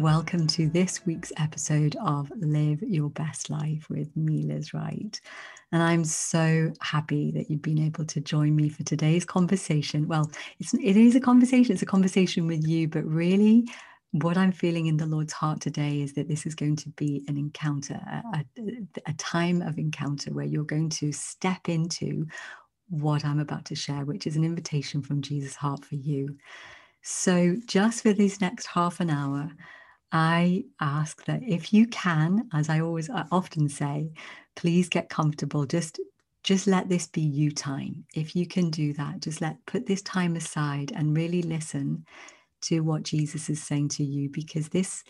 Welcome to this week's episode of Live Your Best Life with me, Liz Wright. And I'm so happy that you've been able to join me for today's conversation. Well, it's, it is a conversation, it's a conversation with you, but really, what I'm feeling in the Lord's heart today is that this is going to be an encounter, a, a, time of encounter where you're going to step into what I'm about to share, which is an invitation from Jesus' heart for you. So, just for this next half an hour, I ask that if you can, as I always I often say, please get comfortable. Just just let this be you time. If you can do that, just let put this time aside and really listen to what Jesus is saying to you because this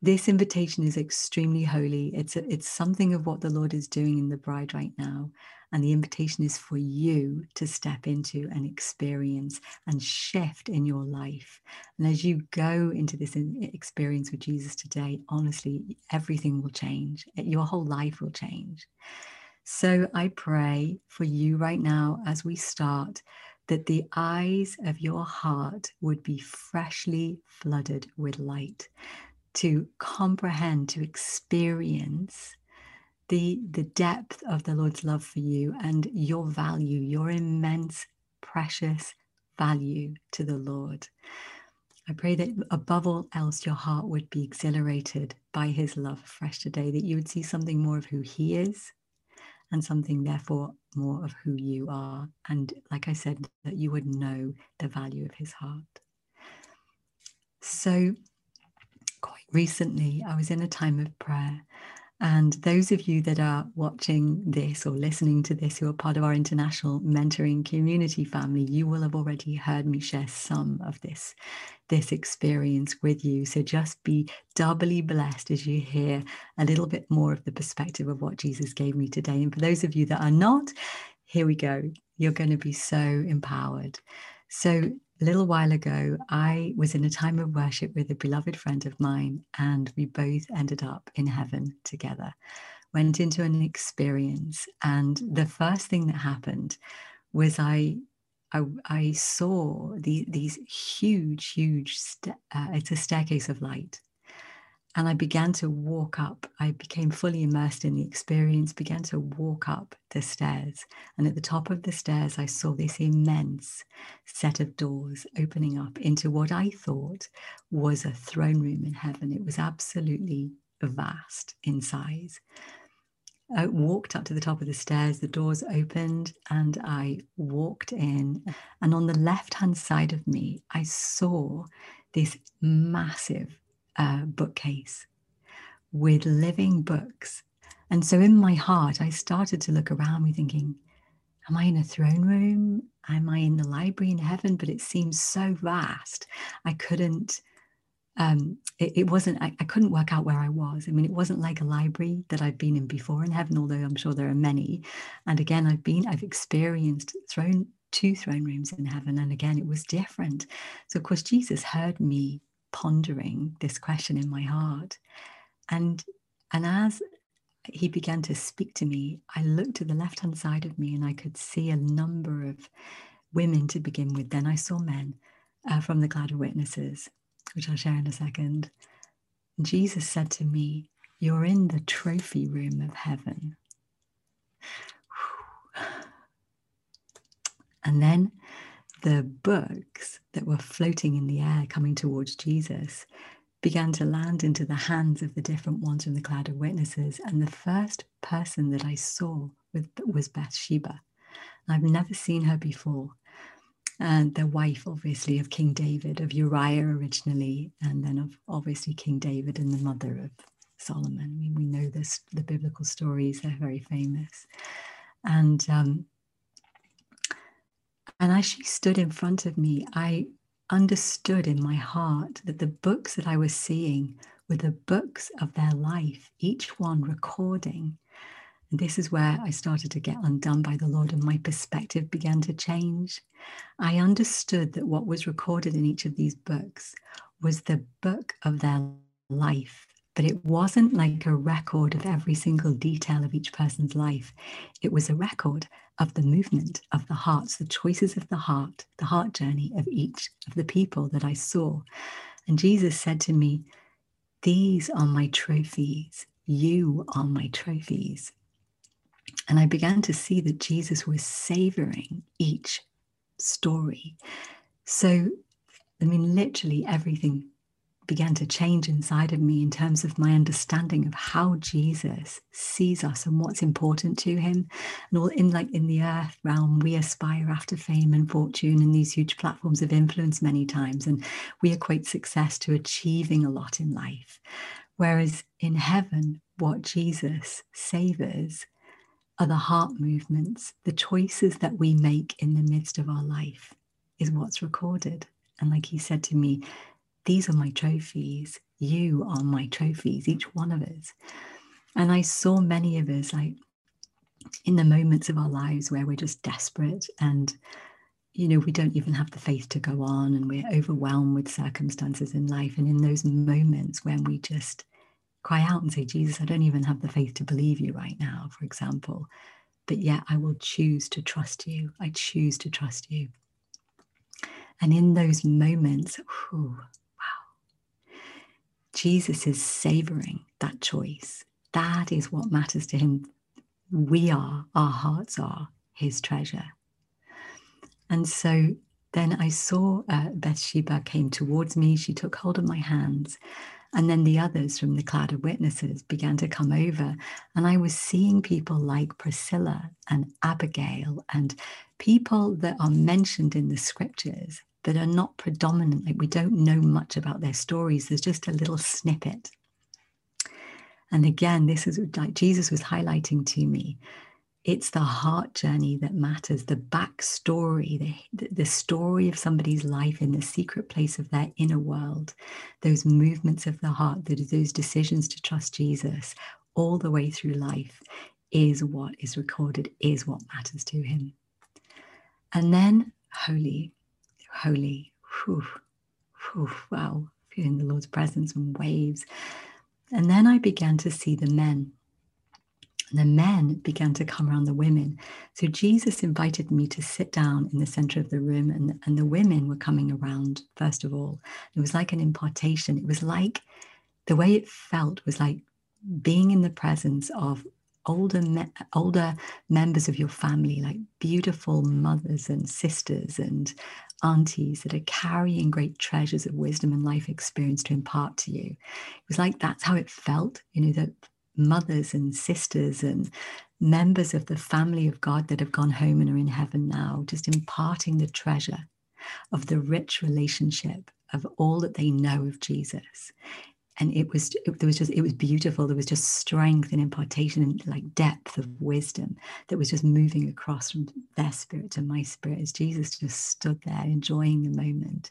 this invitation is extremely holy. It's a, it's something of what the Lord is doing in the bride right now. And the invitation is for you to step into and experience and shift in your life. And as you go into this experience with Jesus today, honestly, everything will change. Eh, your whole life will change. So I pray for you right now as we start that the eyes of your heart would be freshly flooded with light to comprehend, to experience the the depth of the Lord's love for you and your value, your immense, precious value to the Lord. I pray that above all else, your heart would be exhilarated by his love fresh today, that you would see something more of who he is and something, therefore, more of who you are. And like I said, that you would know the value of his heart. So, recently, I was in a time of prayer and those of you that are watching this or listening to this who are part of our international mentoring community family, you will have already heard me share some of this, this experience with you. So just be doubly blessed as you hear a little bit more of the perspective of what Jesus gave me today. And for those of you that are not, here we go. You're going to be so empowered. So a little while ago, I was in a time of worship with a beloved friend of mine, and we both ended up in heaven together. Went into an experience, and the first thing that happened was I I, I saw the, these huge, huge, uh, it's a staircase of light. And I began to walk up. I became fully immersed in the experience, began to walk up the stairs. And at the top of the stairs, I saw this immense set of doors opening up into what I thought was a throne room in heaven. It was absolutely vast in size. I walked up to the top of the stairs, the doors opened, and I walked in. And on the left hand side of me, I saw this massive uh, bookcase with living books. And so in my heart, I started to look around me thinking, Am I in a throne room? Am I in the library in heaven? But it seems so vast. I couldn't, um, it, it, wasn't, I, I couldn't work out where I was. I mean, it wasn't like a library that I've been in before in heaven, although I'm sure there are many. And again, I've been, I've experienced throne, two throne rooms in heaven. And again, it was different. So, of course, Jesus heard me pondering this question in my heart. And, and as he began to speak to me, I looked to the left hand side of me and I could see a number of women to begin with. Then I saw men uh, from the cloud of witnesses, which I'll share in a second. Jesus said to me, You're in the trophy room of heaven. And then the books that were floating in the air coming towards Jesus began to land into the hands of the different ones from the cloud of witnesses. And the first person that I saw was Bathsheba. I've never seen her before. And the wife, obviously, of King David, of Uriah originally, and then of obviously King David and the mother of Solomon. I mean, we know this, the biblical stories, they're very famous. And um, and as she stood in front of me, I understood in my heart that the books that I was seeing were the books of their life, each one recording. And this is where I started to get undone by the Lord and my perspective began to change. I understood that what was recorded in each of these books was the book of their life but it wasn't like a record of every single detail of each person's life. It was a record of the movement of the hearts, the choices of the heart, the heart journey of each of the people that I saw. And Jesus said to me, These are my trophies. You are my trophies. And I began to see that Jesus was savoring each story. So, I mean, literally everything began to change inside of me in terms of my understanding of how Jesus sees us and what's important to him. And all in like in the earth realm, we aspire after fame and fortune and these huge platforms of influence many times. And we equate success to achieving a lot in life. Whereas in heaven, what Jesus savors are the heart movements, the choices that we make in the midst of our life is what's recorded. And like he said to me, these are my trophies. You are my trophies, each one of us. And I saw many of us like in the moments of our lives where we're just desperate and you know we don't even have the faith to go on and we're overwhelmed with circumstances in life and in those moments when we just cry out and say jesus i don't even have the faith to believe you right now for example but yet i will choose to trust you i choose to trust you and in those moments whew, Jesus is savoring that choice. That is what matters to him. We are, our hearts are his treasure. And so then I saw uh, Bathsheba came towards me. She took hold of my hands. And then the others from the cloud of witnesses began to come over. And I was seeing people like Priscilla and Abigail and people that are mentioned in the scriptures that are not predominant. Like we don't know much about their stories. There's just a little snippet. And again, this is like Jesus was highlighting to me. It's the heart journey that matters, the backstory, the, the story of somebody's life in the secret place of their inner world, those movements of the heart, those decisions to trust Jesus all the way through life is what is recorded, is what matters to him. And then holy, holy. Whew, whew, wow, feeling the Lord's presence and waves. And then I began to see the men. And the men began to come around the women. So Jesus invited me to sit down in the center of the room, and, and the women were coming around, first of all. It was like an impartation. It was like the way it felt was like being in the presence of older me- older members of your family like beautiful mothers and sisters and aunties that are carrying great treasures of wisdom and life experience to impart to you. It was like that's how it felt, you know, that mothers and sisters and members of the family of God that have gone home and are in heaven now, just imparting the treasure of the rich relationship of all that they know of Jesus and it was it, there was just it was beautiful. There was just strength and impartation and like depth of wisdom that was just moving across from their spirit to my spirit as jesus just stood there enjoying the moment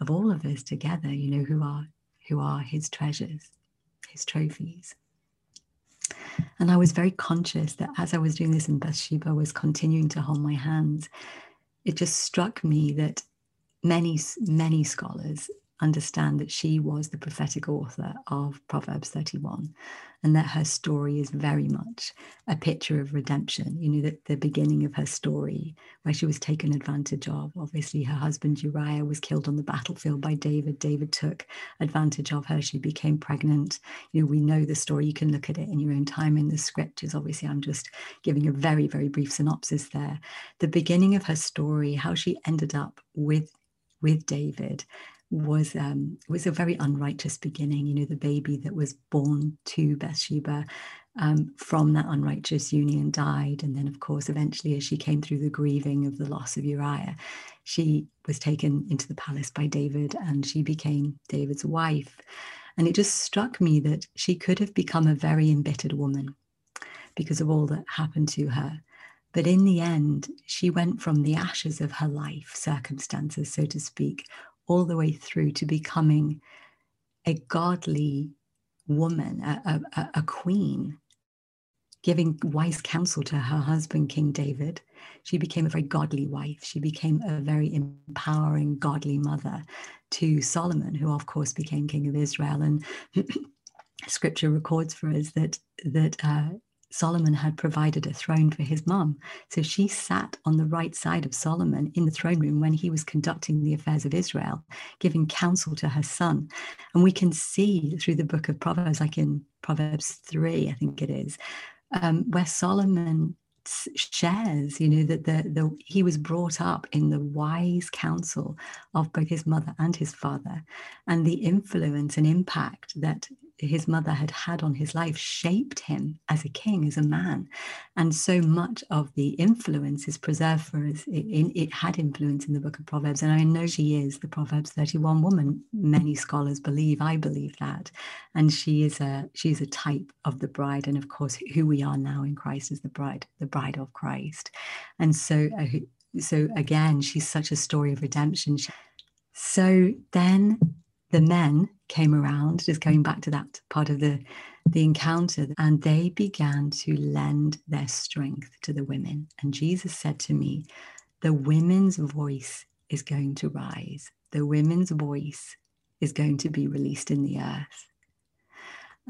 of all of us together you know who are who are his treasures his trophies. And i was very conscious that as i was doing this and bathsheba was continuing to hold my hands it just struck me that many many scholars understand that she was the prophetic author of Proverbs 31 and that her story is very much a picture of redemption. You know, that the beginning of her story, where she was taken advantage of. Obviously, her husband Uriah was killed on the battlefield by David. David took advantage of her. She became pregnant. You know, we know the story. You can look at it in your own time in the scriptures. Obviously, I'm just giving a very, very brief synopsis there. The beginning of her story, how she ended up with with David was um, was a very unrighteous beginning. You know, the baby that was born to Bathsheba um, from that unrighteous union died, and then, of course, eventually, as she came through the grieving of the loss of Uriah, she was taken into the palace by David, and she became David's wife. And it just struck me that she could have become a very embittered woman because of all that happened to her. But in the end, she went from the ashes of her life, circumstances, so to speak, all the way through to becoming a godly woman, a, a, a queen, giving wise counsel to her husband, King David. She became a very godly wife. She became a very empowering, godly mother to Solomon, who, of course, became king of Israel. And scripture records for us that, that uh, Solomon had provided a throne for his mum. So she sat on the right side of Solomon in the throne room when he was conducting the affairs of Israel, giving counsel to her son. And we can see through the book of Proverbs, like in Proverbs 3, I think it is, um, where Solomon shares you know that the, the he was brought up in the wise counsel of both his mother and his father and the influence and impact that his mother had had on his life shaped him as a king, as a man. And so much of the influence is preserved for us. It, it, had influence in the book of Proverbs. And I know she is the Proverbs 31 woman. Many scholars believe, I believe that. And she is a she's a type of the bride. And of course, who we are now in Christ is the bride, the bride of Christ. And so uh, so again, she's such a story of redemption. So then the men came around, just going back to that part of the, the encounter, and they began to lend their strength to the women. And Jesus said to me, The women's voice is going to rise, the women's voice is going to be released in the earth.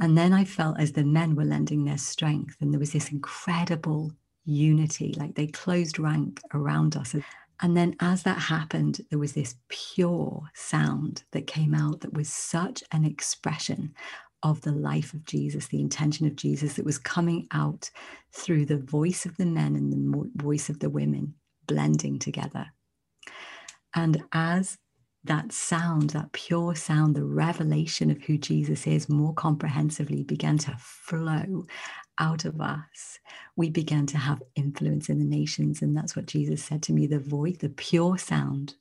And then I felt as the men were lending their strength, and there was this incredible unity, like they closed rank around us. And then, as that happened, there was this pure sound that came out that was such an expression of the life of Jesus, the intention of Jesus that was coming out through the voice of the men and the voice of the women blending together. And as that sound, that pure sound, the revelation of who Jesus is more comprehensively began to flow out of us, we began to have influence in the nations. And that's what Jesus said to me the voice, the pure sound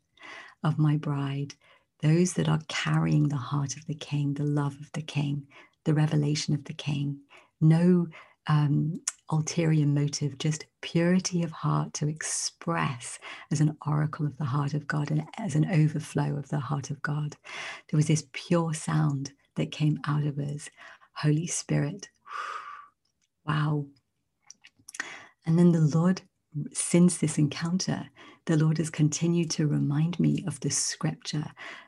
of my bride, those that are carrying the heart of the king, the love of the king, the revelation of the king. No um, ulterior motive, just purity of heart to express as an oracle of the heart of God and as an overflow of the heart of God. There was this pure sound that came out of us. Holy Spirit, wow. And then the Lord, since this encounter, the Lord has continued to remind me of the scripture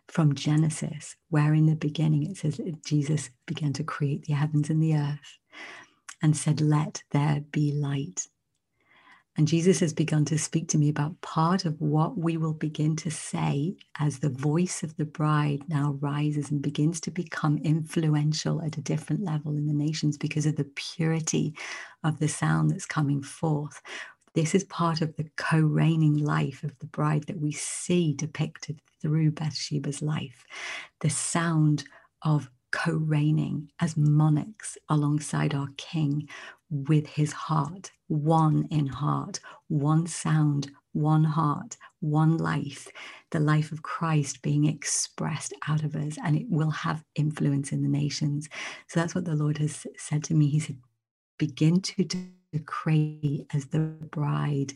from Genesis, where in the beginning it says that Jesus began to create the heavens and the earth and said, Let there be light. And Jesus has begun to speak to me about part of what we will begin to say as the voice of the bride now rises and begins to become influential at a different level in the nations because of the purity of the sound that's coming forth. This is part of the co reigning life of the bride that we see depicted through Bathsheba's life. The sound of co reigning as monarchs alongside our king with his heart, one in heart, one sound, one heart, one life, the life of Christ being expressed out of us, and it will have influence in the nations. So that's what the Lord has said to me. He said, Begin to decree as the bride,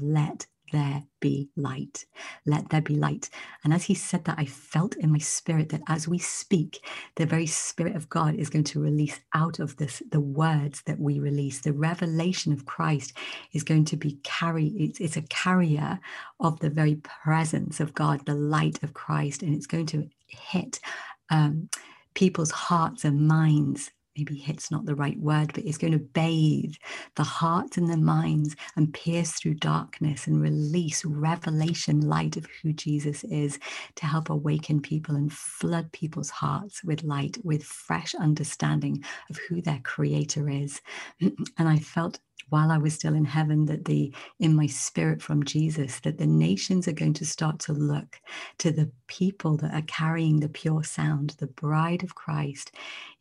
let there be light. Let there be light. And as he said that, I felt in my spirit that as we speak, the very spirit of God is going to release out of this the words that we release. The revelation of Christ is going to be carry, it's, it's a carrier of the very presence of God, the light of Christ, and it's going to hit um, people's hearts and minds maybe hit's not the right word, but it's going to bathe the hearts and the minds and pierce through darkness and release revelation light of who Jesus is to help awaken people and flood people's hearts with light, with fresh understanding of who their creator is. And I felt while I was still in heaven, that the in my spirit from Jesus, that the nations are going to start to look to the people that are carrying the pure sound, the bride of Christ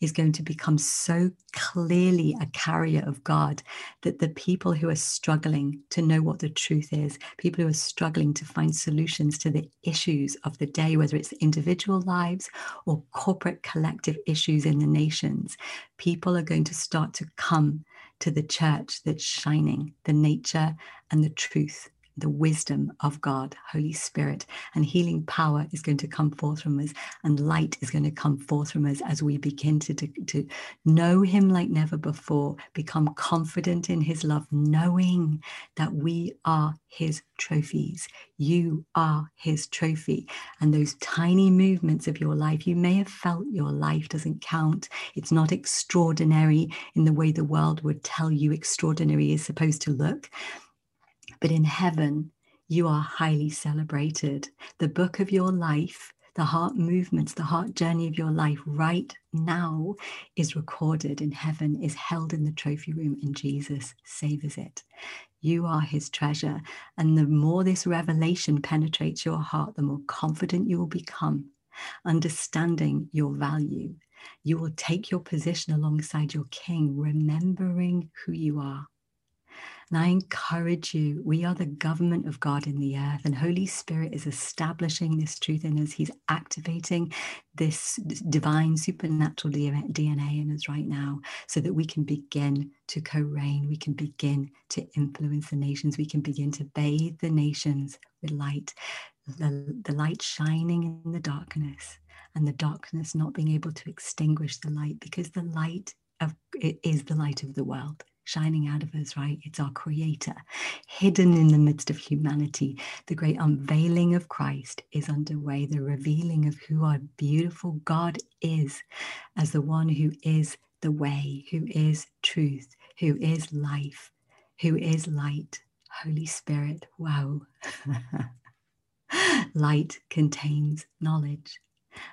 is going to become so clearly a carrier of God that the people who are struggling to know what the truth is, people who are struggling to find solutions to the issues of the day, whether it's individual lives or corporate collective issues in the nations, people are going to start to come to the church that's shining the nature and the truth the wisdom of God, Holy Spirit, and healing power is going to come forth from us, and light is going to come forth from us as we begin to, to, to know Him like never before, become confident in His love, knowing that we are His trophies. You are His trophy. And those tiny movements of your life, you may have felt your life doesn't count. It's not extraordinary in the way the world would tell you extraordinary is supposed to look. But in heaven, you are highly celebrated. The book of your life, the heart movements, the heart journey of your life right now is recorded in heaven, is held in the trophy room, and Jesus savors it. You are his treasure. And the more this revelation penetrates your heart, the more confident you will become, understanding your value. You will take your position alongside your king, remembering who you are. And I encourage you, we are the government of God in the earth, and Holy Spirit is establishing this truth in us. He's activating this divine supernatural DNA in us right now so that we can begin to co reign, we can begin to influence the nations, we can begin to bathe the nations with light, the, the light shining in the darkness, and the darkness not being able to extinguish the light because the light of it is the light of the world shining out of us, right? It's our creator, hidden in the midst of humanity. The great unveiling of Christ is underway, the revealing of who our beautiful God is as the one who is the way, who is truth, who is life, who is light. Holy Spirit, wow. light contains knowledge.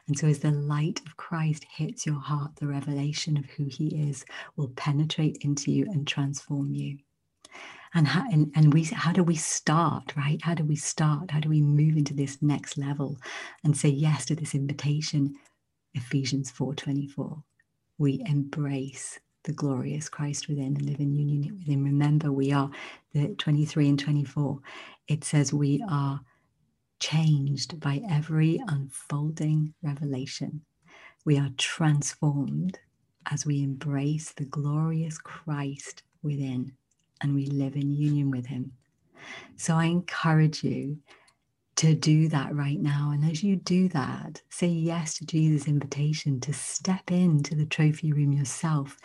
And so, as the light of Christ hits your heart, the revelation of who He is will penetrate into you and transform you. And how, and, and we how do we start right? How do we start? How do we move into this next level and say yes to this invitation? Ephesians 4.24 we embrace the glorious christ within and live in union with him. Remember we are the 23 and 24 it says we are changed by every unfolding revelation. We are transformed as we embrace the glorious Christ within and we live in union with Him. So I encourage you to do that right now. And as you do that, say yes to Jesus' invitation to step into the trophy room yourself.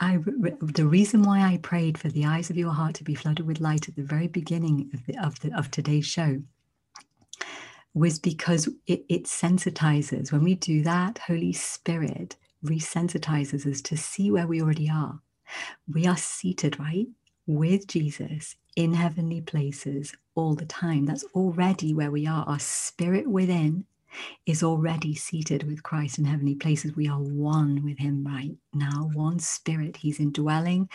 I, the reason why I prayed for the eyes of your heart to be flooded with light at the very beginning of, the, of, the, of today's show was because it, it sensitizes. When we do that, Holy Spirit resensitizes us to see where we already are. We are seated, right, with Jesus in heavenly places all the time. That's already where we are. Our spirit within is already seated with Christ in heavenly places. We are one with Him right now, one spirit. He's indwelling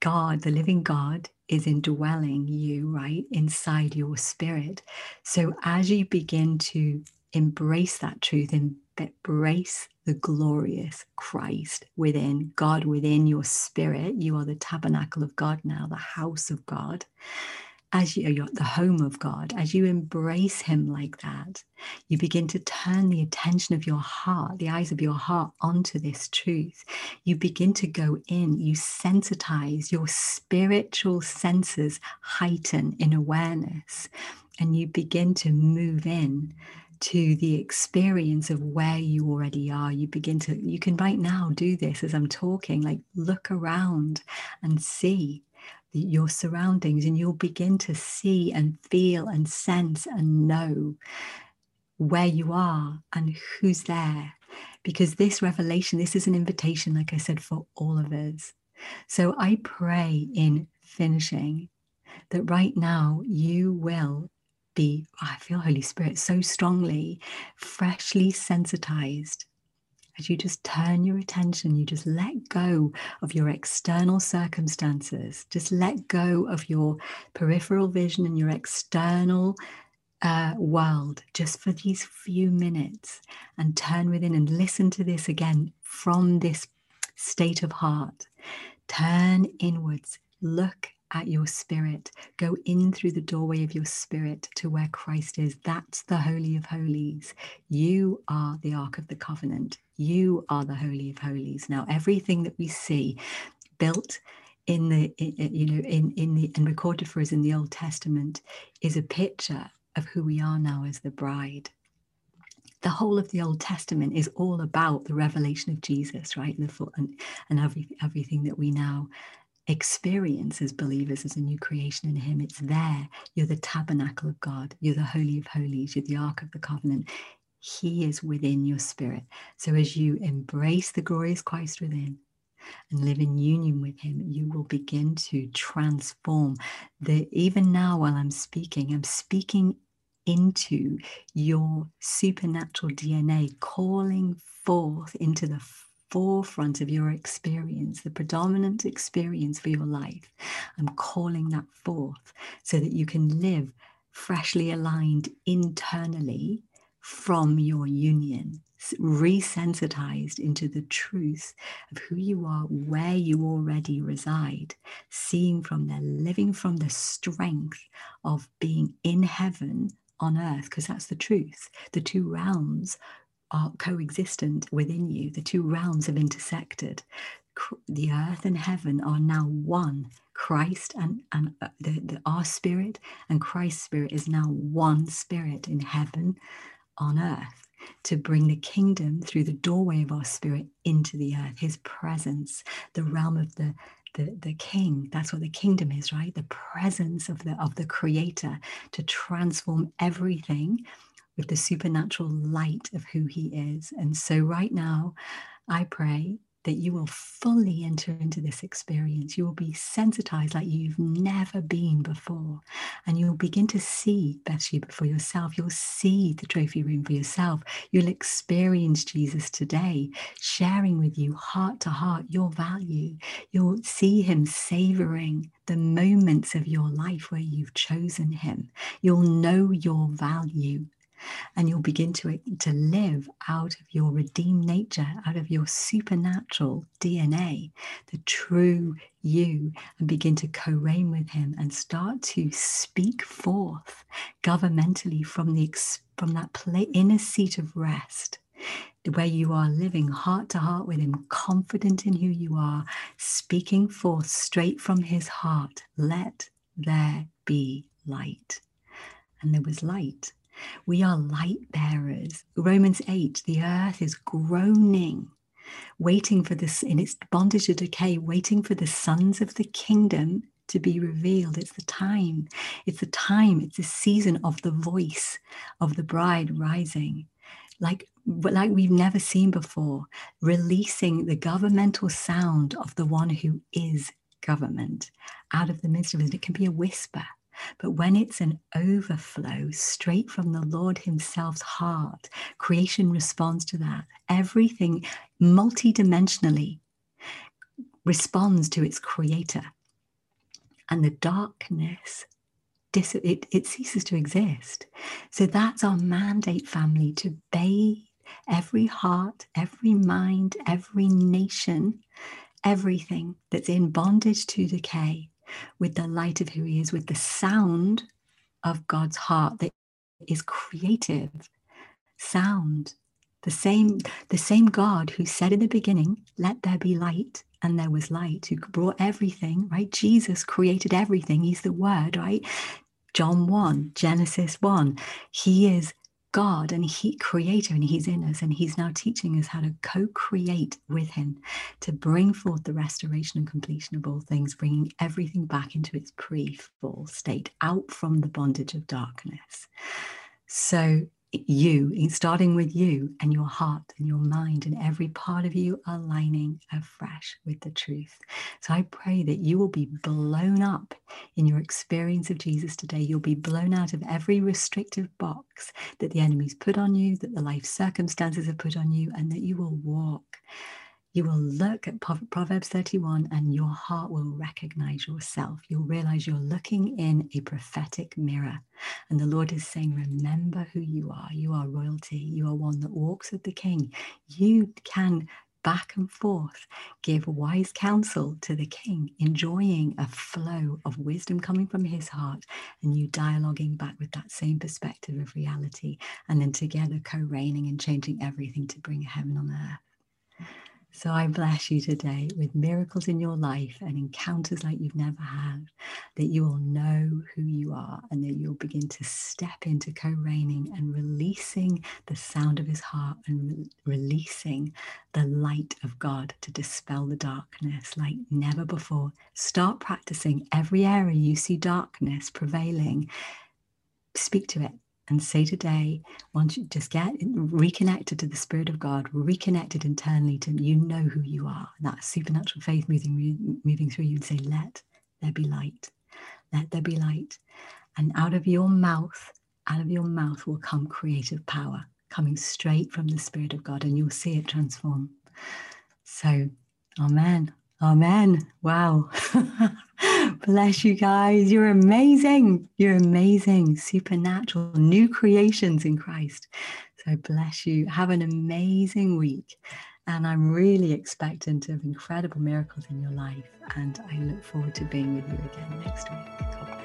God, the living God, is indwelling you, right, inside your spirit. So as you begin to embrace that truth, embrace the glorious Christ within, God within your spirit, you are the tabernacle of God now, the house of God as you, you're the home of God, as you embrace Him like that, you begin to turn the attention of your heart, the eyes of your heart, onto this truth. You begin to go in, you sensitize, your spiritual senses heighten in awareness, and you begin to move in to the experience of where you already are. You begin to, you can right now do this as I'm talking, like look around and see your surroundings and you'll begin to see and feel and sense and know where you are and who's there. Because this revelation, this is an invitation, like I said, for all of us. So I pray in finishing that right now you will be, I feel Holy Spirit so strongly, freshly sensitized as you just turn your attention, you just let go of your external circumstances, just let go of your peripheral vision and your external uh, world just for these few minutes and turn within and listen to this again from this state of heart. Turn inwards, look at your spirit. Go in through the doorway of your spirit to where Christ is. That's the Holy of Holies. You are the Ark of the Covenant. You are the Holy of Holies. Now, everything that we see built in the you know in in the and recorded for us in the Old Testament is a picture of who we are now as the bride. The whole of the Old Testament is all about the revelation of Jesus, right? And, the, and, and every, everything that we now experience as believers as a new creation in Him. It's there. You're the tabernacle of God. You're the Holy of Holies. You're the Ark of the Covenant. He is within your spirit. So as you embrace the glorious Christ within, and live in union with him you will begin to transform the even now while i'm speaking i'm speaking into your supernatural dna calling forth into the forefront of your experience, the predominant experience for your life. I'm calling that forth so that you can live freshly aligned internally from your union, resensitized into the truth of who you are, where you already reside, seeing from there, living from the strength of being in heaven on earth, because that's the truth. The two realms are coexistent within you. The two realms have intersected. The earth and heaven are now one. Christ and, and uh, the, the, our spirit and Christ's spirit is now one spirit in heaven on earth to bring the kingdom through the doorway of our spirit into the earth, his presence, the realm of the the, the king that's what the kingdom is right the presence of the of the creator to transform everything with the supernatural light of who he is. And so, right now, I pray that you will fully enter into this experience. You will be sensitized like you've never been before. And you'll begin to see Bathsheba for yourself. You'll see the trophy room for yourself. You'll experience Jesus today, sharing with you heart to heart your value. You'll see him savoring the moments of your life where you've chosen him. You'll know your value and you'll begin to, to live out of your redeemed nature, out of your supernatural DNA, the true you, and begin to co reign with Him and start to speak forth governmentally from, the, from that inner seat of rest where you are living heart to heart with Him, confident in who you are, speaking forth straight from His heart, let there be light. And there was light. We are light bearers. Romans 8 the earth is groaning, waiting for this in its bondage to decay, waiting for the sons of the kingdom to be revealed. It's the time. It's the time. It's the season of the voice of the bride rising. Like, like we've never seen before, releasing the governmental sound of the one who is government out of the midst of it. It can be a whisper. But when it's an overflow straight from the Lord Himself's heart, creation responds to that. Everything multidimensionally responds to its creator. And the darkness, it, it ceases to exist. So that's our mandate, family, to bathe every heart, every mind, every nation, everything that's in bondage to decay with the light of who he is, with the sound of God's heart that is creative sound. The same, the same God who said in the beginning, let there be light, and there was light, who brought everything, right? Jesus created everything. He's the word, right? John 1, Genesis 1. He is God and He creator and He's in us and He's now teaching us how to co-create with Him to bring forth the restoration and completion of all things, bringing everything back into its pre-fall state, out from the bondage of darkness. So you, starting with you and your heart and your mind and every part of you aligning afresh with the truth. So I pray that you will be blown up in your experience of Jesus today. You'll be blown out of every restrictive box that the enemy's put on you, that the life circumstances have put on you, and that you will walk you will look at Proverbs 31 and your heart will recognize yourself. You'll realize you're looking in a prophetic mirror. And the Lord is saying, Remember who you are. You are royalty. You are one that walks with the king. You can back and forth give wise counsel to the king, enjoying a flow of wisdom coming from his heart, and you dialoguing back with that same perspective of reality, and then together co reigning and changing everything to bring heaven on earth. So I bless you today with miracles in your life and encounters like you've never had, that you will know who you are and that you'll begin to step into co reigning and releasing the sound of his heart and re- releasing the light of God to dispel the darkness like never before. Start practicing every area you see darkness prevailing. Speak to it, and say today, once you just get reconnected to the Spirit of God, reconnected internally to you know who you are. That supernatural faith moving, moving through you and say, Let there be light. Let there be light. And out of your mouth, out of your mouth will come creative power coming straight from the Spirit of God, and you'll see it transform. So, Amen. Amen. Wow. Bless you guys. You're amazing. You're amazing. Supernatural, new creations in Christ. So bless you. Have an amazing week. And I'm really expectant of incredible miracles in your life. And I look forward to being with you again next week.